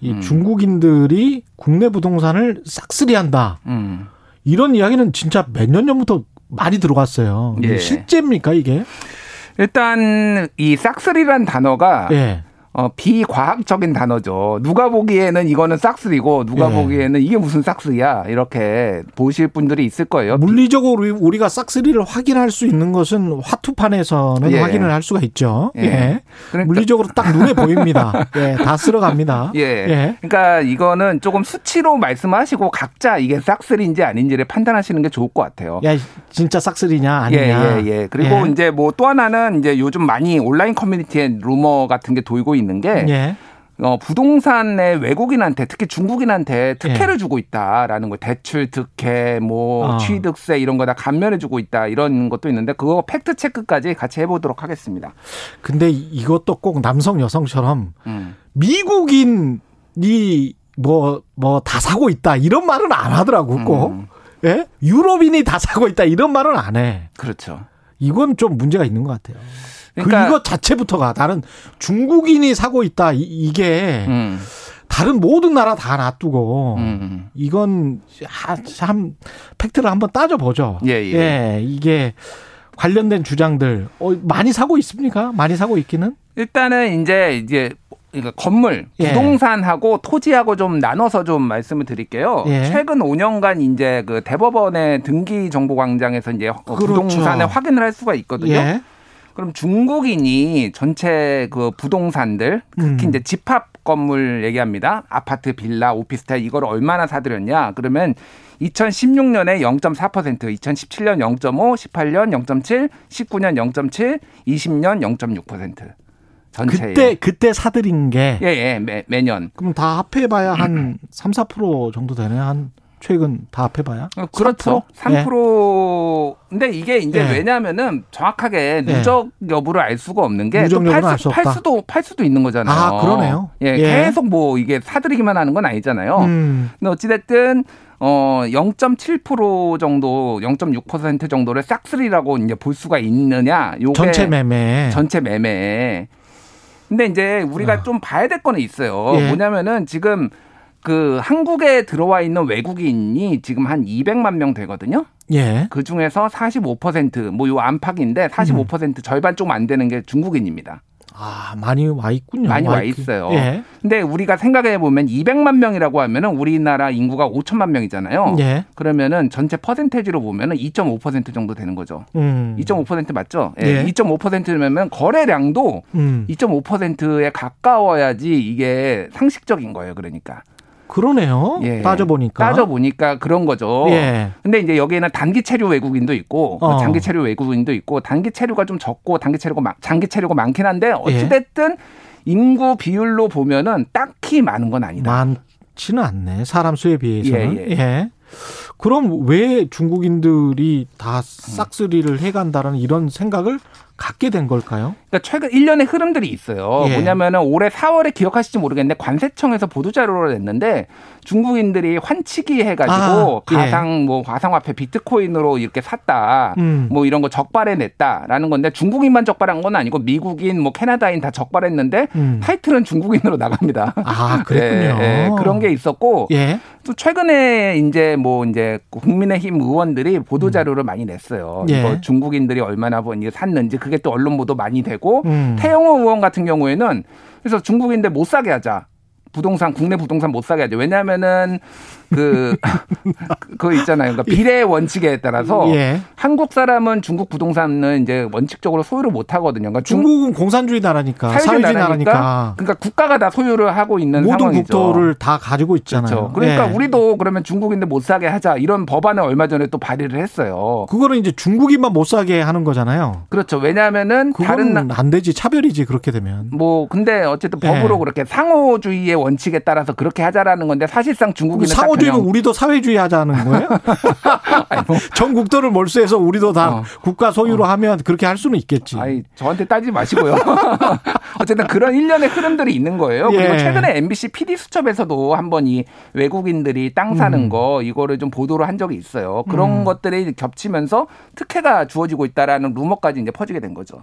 이 음. 중국인들이 국내 부동산을 싹쓸이한다. 음. 이런 이야기는 진짜 몇 년 전부터 많이 들어갔어요. 예. 실제입니까 이게? 일단 이 싹쓸이란 단어가 예. 어, 비과학적인 단어죠. 누가 보기에는 이거는 싹쓸이고 누가 예. 보기에는 이게 무슨 싹쓸이야 이렇게 보실 분들이 있을 거예요. 물리적으로 우리- 우리가 싹쓸이를 확인할 수 있는 것은 화투판에서는 예. 확인을 할 수가 있죠. 예. 예. 그러니까- 물리적으로 딱 눈에 보입니다. 예, 다 쓸어갑니다. 예. 그러니까 이거는 조금 수치로 말씀하시고 각자 이게 싹쓸이인지 아닌지를 판단하시는 게 좋을 것 같아요. 야, 진짜 싹쓸이냐 아니냐. 예, 예, 예. 그리고 예. 이제 뭐 또 하나는 이제 요즘 많이 온라인 커뮤니티에 루머 같은 게 돌고 있는 게 예. 어, 부동산의 외국인한테 특히 중국인한테 특혜를 예. 주고 있다라는 거 대출 특혜 뭐 어. 취득세 취득세 이런 거 다 감면해 주고 있다 이런 것도 있는데 그거 팩트 체크까지 같이 해보도록 하겠습니다. 근데 이것도 꼭 남성 여성처럼 음. 미국인이 뭐 뭐 다 사고 있다 이런 말은 안 하더라고 꼭. 음. 예? 유럽인이 다 사고 있다 이런 말은 안 해. 그렇죠. 이건 좀 문제가 있는 것 같아요. 그러니까- 그 이것 자체부터가 나는 중국인이 사고 있다 이- 이게 음. 다른 모든 나라 다 놔두고 음. 이건 하- 참 팩트를 한번 따져보죠. 예, 예. 이게 관련된 주장들 어, 많이 사고 있습니까? 많이 사고 있기는? 일단은 이제 이제 그러니까 건물, 예. 부동산하고 토지하고 좀 나눠서 좀 말씀을 드릴게요. 예. 최근 5년간 이제 그 대법원의 등기 정보 광장에서 이제 어, 그렇죠. 부동산을 확인을 할 수가 있거든요. 예. 그럼 중국인이 전체 그 부동산들 특히 음. 이제 집합 건물 얘기합니다. 아파트, 빌라, 오피스텔 이걸 얼마나 사들였냐? 그러면 2016년에 0.4%, 2017년 0.5, 18년 0.7, 19년 0.7, 20년 0.6% 전체에. 그때 그때 사들인 게 예, 예, 매, 매년. 그럼 다 합해 봐야 한 3, 4% 정도 되네. 한 최근 다 합해봐야. 어, 그렇죠. 3%? 3%. 근데 이게 이제 예. 왜냐하면은 정확하게 예. 누적 여부를 알 수가 없는 게 또 팔, 수, 팔. 수도 팔 수도 있는 거잖아요. 아, 그러네요. 예, 예. 계속 뭐 이게 사들이기만 하는 건 아니잖아요. 음. 근데 어찌됐든 어 0.7% 정도, 0.6% 정도를 싹쓸이라고 이제 볼 수가 있느냐? 요게 전체 매매. 전체 매매. 근데 이제 우리가 아. 좀 봐야 될 거는 있어요. 예. 뭐냐면은 지금 그 한국에 들어와 있는 외국인이 지금 한 200만 명 되거든요. 예. 그 중에서 45%뭐 요 안팎인데 45% 음. 절반 좀 안 되는 게 중국인입니다. 아, 많이 와 있군요. 많이 와 있- 있어요. 예. 근데 우리가 생각해 보면 200만 명이라고 하면은 우리나라 인구가 5천만 명이잖아요. 예. 그러면은 전체 퍼센테이지로 보면은 2.5% 정도 되는 거죠. 음. 2.5% 맞죠? 예. 예. 2.5%면 거래량도 음. 2.5%에 가까워야지 이게 상식적인 거예요. 그러니까. 그러네요. 예. 따져 보니까. 따져 보니까 그런 거죠. 예. 근데 이제 여기에는 단기 체류 외국인도 있고 뭐 어. 장기 체류 외국인도 있고 단기 체류가 좀 적고 단기 체류가 많- 장기 체류가 많긴 한데 어찌 예. 됐든 인구 비율로 보면은 딱히 많은 건 아니다. 많지는 않네. 사람 수에 비해서는. 예, 예, 예. 그럼 왜 중국인들이 다 싹쓸이를 해간다라는 이런 생각을 갖게 된 걸까요? 그러니까 최근 1년의 흐름들이 있어요. 예. 뭐냐면은 올해 4월에 기억하실지 모르겠는데 관세청에서 보도 자료를 냈는데 중국인들이 환치기 해가지고 아, 예. 가상 뭐 가상화폐 비트코인으로 이렇게 샀다. 음. 뭐 이런 거 적발해 냈다라는 건데 중국인만 적발한 건 아니고 미국인 뭐 캐나다인 다 적발했는데 음. 타이틀은 중국인으로 나갑니다. 아, 그랬군요. 예, 예. 그런 게 있었고 예. 또 최근에 이제 뭐 이제 국민의힘 의원들이 보도 자료를 많이 냈어요. 예. 이거 중국인들이 얼마나 뭐 이게 샀는지 그게 또 언론 보도 많이 되고 음. 태영호 의원 같은 경우에는 그래서 중국인들 못 사게 하자. 부동산 국내 부동산 못 사게 하죠. 왜냐하면은 그 그거 있잖아요. 그러니까 비례 원칙에 따라서 예. 한국 사람은 중국 부동산은 이제 원칙적으로 소유를 못 하거든요. 그러니까 중- 중국은 공산주의 나라니까 사회주의 사회주의 나라니까, 나라니까 그러니까 국가가 다 소유를 하고 있는 모든 상황이죠. 국토를 다 가지고 있잖아요. 그렇죠. 그러니까 예. 우리도 그러면 중국인들 못 사게 하자 이런 법안을 얼마 전에 또 발의를 했어요. 그거는 이제 중국인만 못 사게 하는 거잖아요. 그렇죠. 왜냐하면은 다른 안 되지 차별이지 그렇게 되면. 뭐 근데 어쨌든 예. 법으로 그렇게 상호주의의 원칙에 따라서 그렇게 하자라는 건데 사실상 중국인은 딱 상호 그냥 우리도 사회주의 하자는 거예요? 뭐, 전 국토를 몰수해서 우리도 다 어. 국가 소유로 하면 그렇게 할 수는 있겠지. 아니 저한테 따지지 마시고요. 어쨌든 그런 일련의 흐름들이 있는 거예요. 그리고 예. 최근에 MBC PD 수첩에서도 한번 이 외국인들이 땅 사는 음. 거 이거를 좀 보도를 한 적이 있어요. 그런 것들이 겹치면서 특혜가 주어지고 있다라는 루머까지 이제 퍼지게 된 거죠.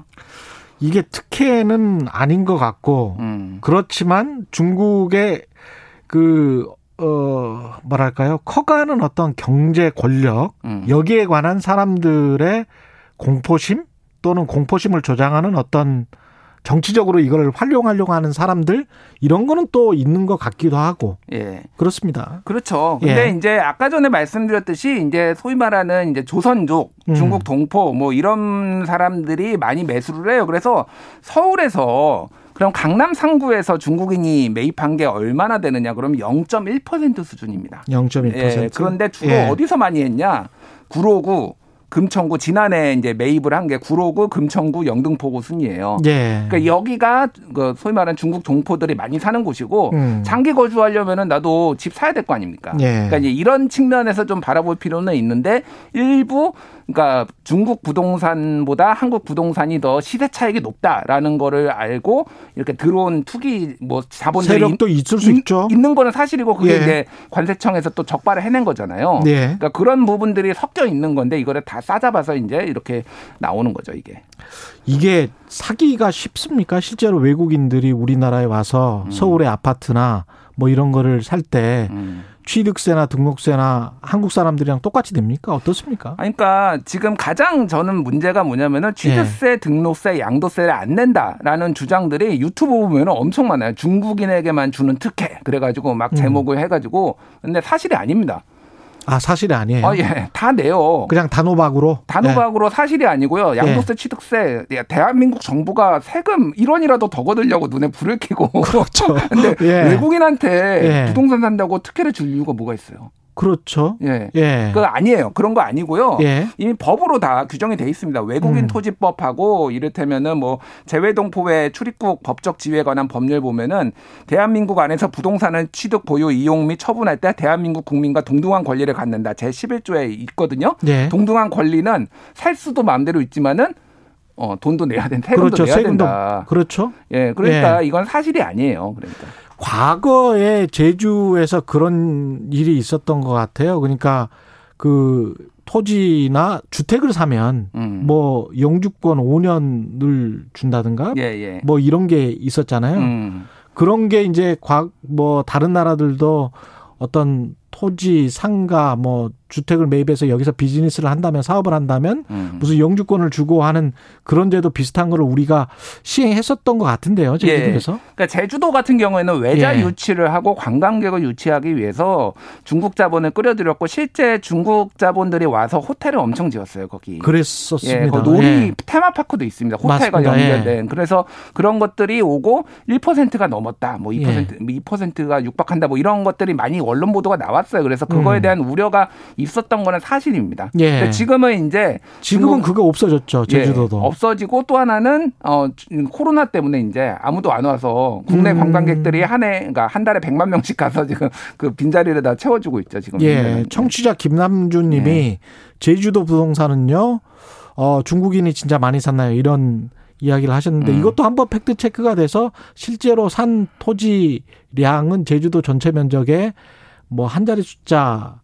이게 특혜는 아닌 것 같고 음. 그렇지만 중국의 그, 어, 뭐랄까요. 커가는 어떤 경제 권력, 음. 여기에 관한 사람들의 공포심 또는 공포심을 조장하는 어떤 정치적으로 이걸 활용하려고 하는 사람들 이런 거는 또 있는 것 같기도 하고 예. 그렇습니다. 그렇죠. 근데 예. 이제 아까 전에 말씀드렸듯이 이제 소위 말하는 이제 조선족, 음. 중국 동포 뭐 이런 사람들이 많이 매수를 해요. 그래서 서울에서 그럼 강남 상구에서 중국인이 매입한 게 얼마나 되느냐? 그럼 0.1% 수준입니다. 0.1%. 예, 그런데 주로 예. 어디서 많이 했냐? 구로구, 금천구 지난해 이제 매입을 한 게 구로구, 금천구, 영등포구 순이에요. 예. 그러니까 여기가 그 소위 말하는 중국 동포들이 많이 사는 곳이고 음. 장기 거주하려면은 나도 집 사야 될 거 아닙니까? 예. 그러니까 이제 이런 측면에서 좀 바라볼 필요는 있는데 일부 그러니까 중국 부동산보다 한국 부동산이 더 시세 차익이 높다라는 거를 알고 이렇게 들어온 투기 뭐 자본들이 세력도 있을 수 있- 있죠. 있는 거는 사실이고 그게 예. 이제 관세청에서 또 적발을 해낸 거잖아요. 예. 그러니까 그런 부분들이 섞여 있는 건데 이거를 다 싸잡아서 이제 이렇게 나오는 거죠 이게. 이게 사기가 쉽습니까? 실제로 외국인들이 우리나라에 와서 음. 서울의 아파트나 뭐 이런 거를 살때 음. 취득세나 등록세나 한국 사람들이랑 똑같이 됩니까? 어떻습니까? 아니, 그러니까 지금 가장 저는 문제가 뭐냐면은 취득세, 예. 등록세, 양도세를 안 낸다라는 주장들이 유튜브 보면은 엄청 많아요. 중국인에게만 주는 특혜. 그래가지고 막 음. 제목을 해가지고 근데 사실이 아닙니다. 아 사실이 아니에요. 아, 예. 다 내요. 그냥 단호박으로. 단호박으로 사실이 아니고요. 양도세, 취득세, 야, 대한민국 정부가 세금 1원이라도 더 거두려고 눈에 불을 켜고. 그렇죠. 근데 예. 외국인한테 예. 부동산 산다고 특혜를 줄 이유가 뭐가 있어요? 그렇죠. 예. 예. 그거 아니에요. 그런 거 아니고요. 예. 이미 법으로 다 규정이 돼 있습니다. 외국인 음. 토지법하고 이를테면은 뭐 재외동포의 출입국 법적 지위에 관한 법률 보면은 대한민국 안에서 부동산을 취득, 보유, 이용 및 처분할 때 대한민국 국민과 동등한 권리를 갖는다. 제 11조에 있거든요. 예. 동등한 권리는 살 수도 마음대로 있지만은 어 돈도 내야 된다. 세금도 그렇죠. 내야 세금도 된다. 그렇죠. 예, 그러니까 이건 사실이 아니에요. 그러니까. 과거에 제주에서 그런 일이 있었던 것 같아요. 그러니까 그 토지나 주택을 사면 음. 뭐 영주권 5년을 준다든가 예, 예. 뭐 이런 게 있었잖아요. 음. 그런 게 이제 과뭐 다른 나라들도 어떤 토지, 상가, 뭐 주택을 매입해서 여기서 비즈니스를 한다면 사업을 한다면 음. 무슨 영주권을 주고 하는 그런 제도 비슷한 거를 우리가 시행했었던 것 같은데요, 제주도에서. 그러니까 제주도 같은 경우에는 외자 예. 유치를 하고 관광객을 유치하기 위해서 중국 자본을 끌어들였고 실제 중국 자본들이 와서 호텔을 엄청 지었어요 거기. 그랬었습니다. 예, 그 놀이 예. 테마파크도 있습니다. 호텔과 맞습니다. 예. 연결된. 그래서 그런 것들이 오고 1%가 넘었다. 뭐 2%, 예. 2%가 육박한다. 뭐 이런 것들이 많이 언론 보도가 나왔 어요. 그래서 그거에 음. 대한 우려가 있었던 거는 사실입니다. 예. 지금은 이제 지금은 그거 없어졌죠, 제주도도. 예, 없어지고 또 하나는 어 코로나 때문에 이제 아무도 안 와서 국내 음. 관광객들이 한해 그러니까 한 달에 100만 명씩 가서 지금 그 빈자리를 다 채워주고 있죠 지금. 예, 청취자 김남준 님이 예. 제주도 부동산은요, 어, 중국인이 진짜 많이 샀나요? 이런 이야기를 하셨는데 음. 이것도 한번 팩트 체크가 돼서 실제로 산 토지량은 제주도 전체 면적의 뭐 한 자리 숫자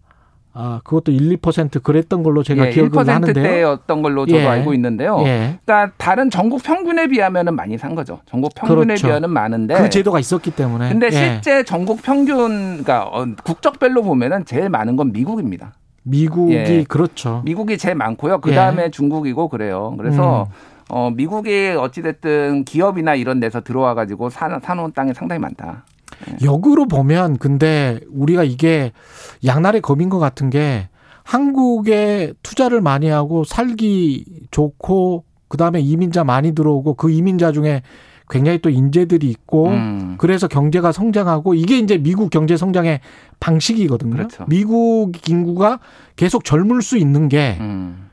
아, 그것도 1, 2% 그랬던 걸로 제가 예, 기억을 1%대였던 하는데요. 걸로 저도 예. 알고 있는데요. 예. 그러니까 다른 전국 평균에 비하면은 많이 산 거죠. 전국 평균에 그렇죠. 비하면 많은데. 그 제도가 있었기 때문에. 근데 예. 실제 전국 평균 그러니까 어, 국적별로 보면은 제일 많은 건 미국입니다. 미국이 예. 그렇죠. 미국이 제일 많고요. 그 예. 다음에 중국이고 그래요. 그래서 음. 어, 미국이 어찌됐든 기업이나 이런 데서 들어와 가지고 사, 사놓은 땅이 상당히 많다. 역으로 보면 근데 우리가 이게 양날의 검인 것 같은 게 한국에 투자를 많이 하고 살기 좋고 그다음에 이민자 많이 들어오고 그 이민자 중에 굉장히 또 인재들이 있고 음. 그래서 경제가 성장하고 이게 이제 미국 경제 성장의 방식이거든요. 그렇죠. 미국 인구가 계속 젊을 수 있는 게 음.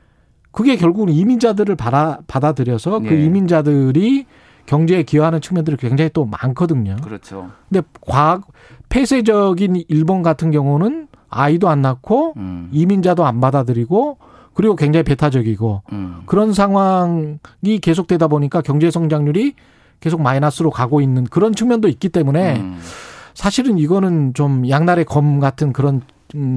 그게 결국은 이민자들을 받아 받아들여서 그 예. 이민자들이 경제에 기여하는 측면들이 굉장히 또 많거든요. 그렇죠. 근데 과거 폐쇄적인 일본 같은 경우는 아이도 안 낳고 음. 이민자도 안 받아들이고 그리고 굉장히 배타적이고 음. 그런 상황이 계속되다 보니까 경제 성장률이 계속 마이너스로 가고 있는 그런 측면도 있기 때문에 음. 사실은 이거는 좀 양날의 검 같은 그런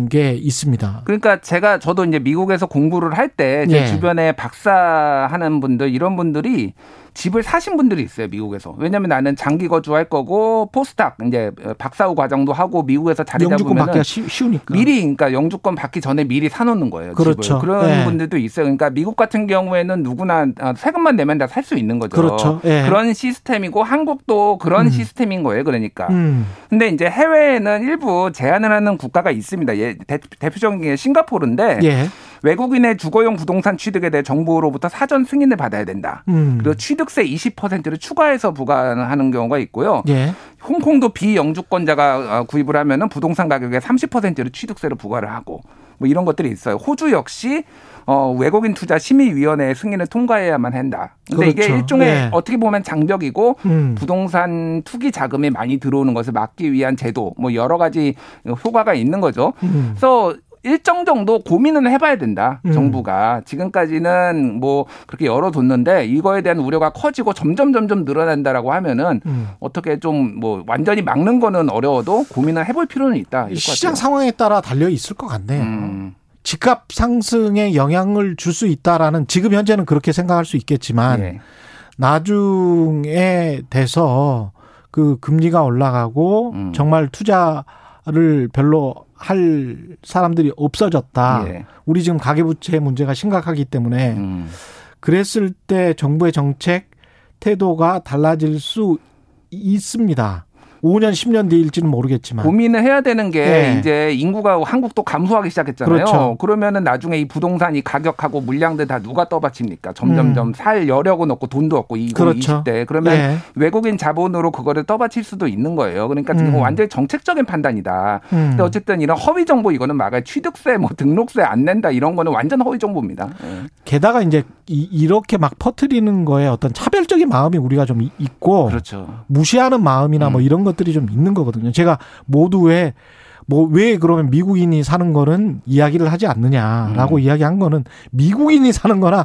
게 있습니다. 그러니까 제가 저도 이제 미국에서 공부를 할 때제 예. 주변에 박사하는 분들 이런 분들이 집을 사신 분들이 있어요 미국에서 왜냐하면 나는 장기 거주할 거고 포스닥 이제 박사후 과정도 하고 미국에서 자리 영주권 잡으면 받기가 쉬- 쉬우니까. 미리 그러니까 영주권 받기 전에 미리 사놓는 거예요. 그렇죠. 집을. 그런 예. 분들도 있어요. 그러니까 미국 같은 경우에는 누구나 아, 세금만 내면 다 살 수 있는 거죠. 그렇죠. 예. 그런 시스템이고 한국도 그런 음. 시스템인 거예요. 그러니까. 음. 근데 이제 해외에는 일부 제한을 하는 국가가 있습니다. 예, 대, 대표적인 게 싱가포르인데 예. 외국인의 주거용 부동산 취득에 대해 정부로부터 사전 승인을 받아야 된다. 음. 그리고 취득세 20%를 추가해서 부과하는 경우가 있고요. 예. 홍콩도 비영주권자가 어, 구입을 하면은 부동산 가격의 30%를 취득세로 부과를 하고 뭐 이런 것들이 있어요. 호주 역시 어, 외국인 투자 심의위원회의 승인을 통과해야만 한다. 근데 이게 그렇죠. 일종의 예. 어떻게 보면 장벽이고 음. 부동산 투기 자금이 많이 들어오는 것을 막기 위한 제도 뭐 여러 가지 효과가 있는 거죠. 음. 그래서 일정 정도 고민은 해봐야 된다. 음. 정부가 지금까지는 뭐 그렇게 열어뒀는데 이거에 대한 우려가 커지고 점점 점점 늘어난다라고 하면은 음. 어떻게 좀 뭐 완전히 막는 거는 어려워도 고민을 해볼 필요는 있다. 시장. 상황에 따라 달려 있을 것 같네요. 음, 집값 상승에 영향을 줄 수 있다라는 지금 현재는 그렇게 생각할 수 있겠지만 예. 나중에 돼서 그 금리가 올라가고 음. 정말 투자 를 별로 할 사람들이 없어졌다. 예. 우리 지금 가계부채 문제가 심각하기 때문에 음, 그랬을 때 정부의 정책 태도가 달라질 수 있습니다. 5년, 10년 뒤일지는 모르겠지만. 고민을 해야 되는 게 예. 이제 인구가 한국도 감소하기 시작했잖아요. 그렇죠. 그러면은 나중에 이 부동산 이 가격하고 물량들 다 누가 떠받칩니까? 점점점 살 여력은 없고 돈도 없고 이 음. 그렇죠. 20대 그러면 예. 외국인 자본으로 그거를 떠받칠 수도 있는 거예요. 그러니까 지금 음. 완전히 정책적인 판단이다. 음. 근데 어쨌든 이런 허위 정보 이거는 막아야 취득세 뭐 등록세 안 낸다 이런 거는 완전 허위 정보입니다. 예. 게다가 이제 이, 렇게막 퍼뜨리는 거에 어떤 차별적인 마음이 우리가 좀 이- 있고 그렇죠. 무시하는 마음이나 뭐 음. 이런 것 들이 좀 있는 거거든요. 제가 모두에 뭐 왜 그러면 미국인이 사는 거는 이야기를 하지 않느냐라고 음. 이야기한 거는 미국인이 사는 거나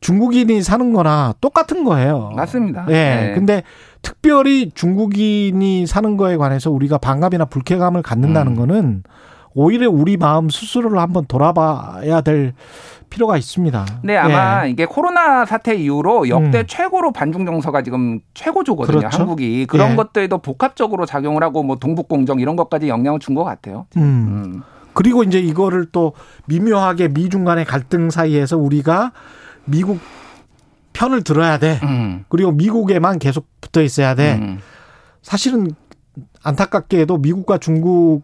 중국인이 사는 거나 똑같은 거예요. 맞습니다. 예. 네. 근데 특별히 중국인이 사는 거에 관해서 우리가 반감이나 불쾌감을 갖는다는 음. 거는 오히려 우리 마음 스스로를 한번 돌아봐야 될 필요가 있습니다. 네, 아마 예. 이게 코로나 사태 이후로 역대 음. 최고로 반중 정서가 지금 최고조거든요. 그렇죠. 한국이 그런 예. 것들도 복합적으로 작용을 하고 뭐 동북 공정 이런 것까지 영향을 준 것 같아요. 음. 음. 그리고 이제 이거를 또 미묘하게 미중 간의 갈등 사이에서 우리가 미국 편을 들어야 돼. 음. 그리고 미국에만 계속 붙어 있어야 돼. 음. 사실은 안타깝게도 미국과 중국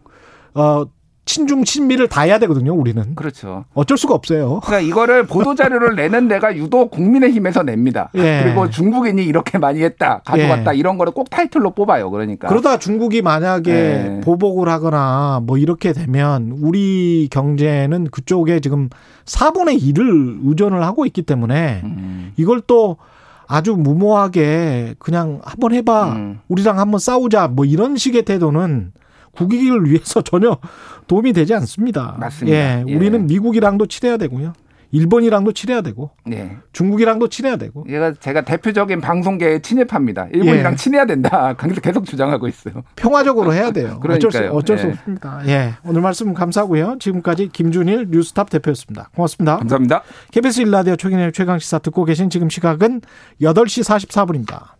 어 친중 친미를 다 해야 되거든요. 우리는 그렇죠. 어쩔 수가 없어요. 그러니까 이거를 보도 자료를 내는 데가 유독 국민의힘에서 냅니다. 예. 그리고 중국인이 이렇게 많이 했다, 가져갔다 이런 거를 꼭 타이틀로 뽑아요. 그러니까. 그러다 중국이 만약에 네. 보복을 하거나 뭐 이렇게 되면 우리 경제는 그쪽에 지금 4분의 1을 의존을 하고 있기 때문에 음. 이걸 또 아주 무모하게 그냥 한번 해봐. 음. 우리랑 한번 싸우자. 뭐 이런 식의 태도는 국익을 위해서 전혀 도움이 되지 않습니다. 맞습니다. 예, 예. 우리는 미국이랑도 친해야 되고요. 일본이랑도 친해야 되고 네. 중국이랑도 친해야 되고 얘가 제가 대표적인 방송계의 친일파입니다. 일본이랑 예. 친해야 된다. 계속 계속 주장하고 있어요. 평화적으로 해야 돼요. 어쩔 수. 어쩔 수 예. 없습니다. 예. 오늘 말씀 감사하고요. 지금까지 김준일 뉴스탑 대표였습니다. 고맙습니다. 감사합니다. KBS 일라디오 최근의 최강 시사 듣고 계신 지금 시각은 8시 44분입니다.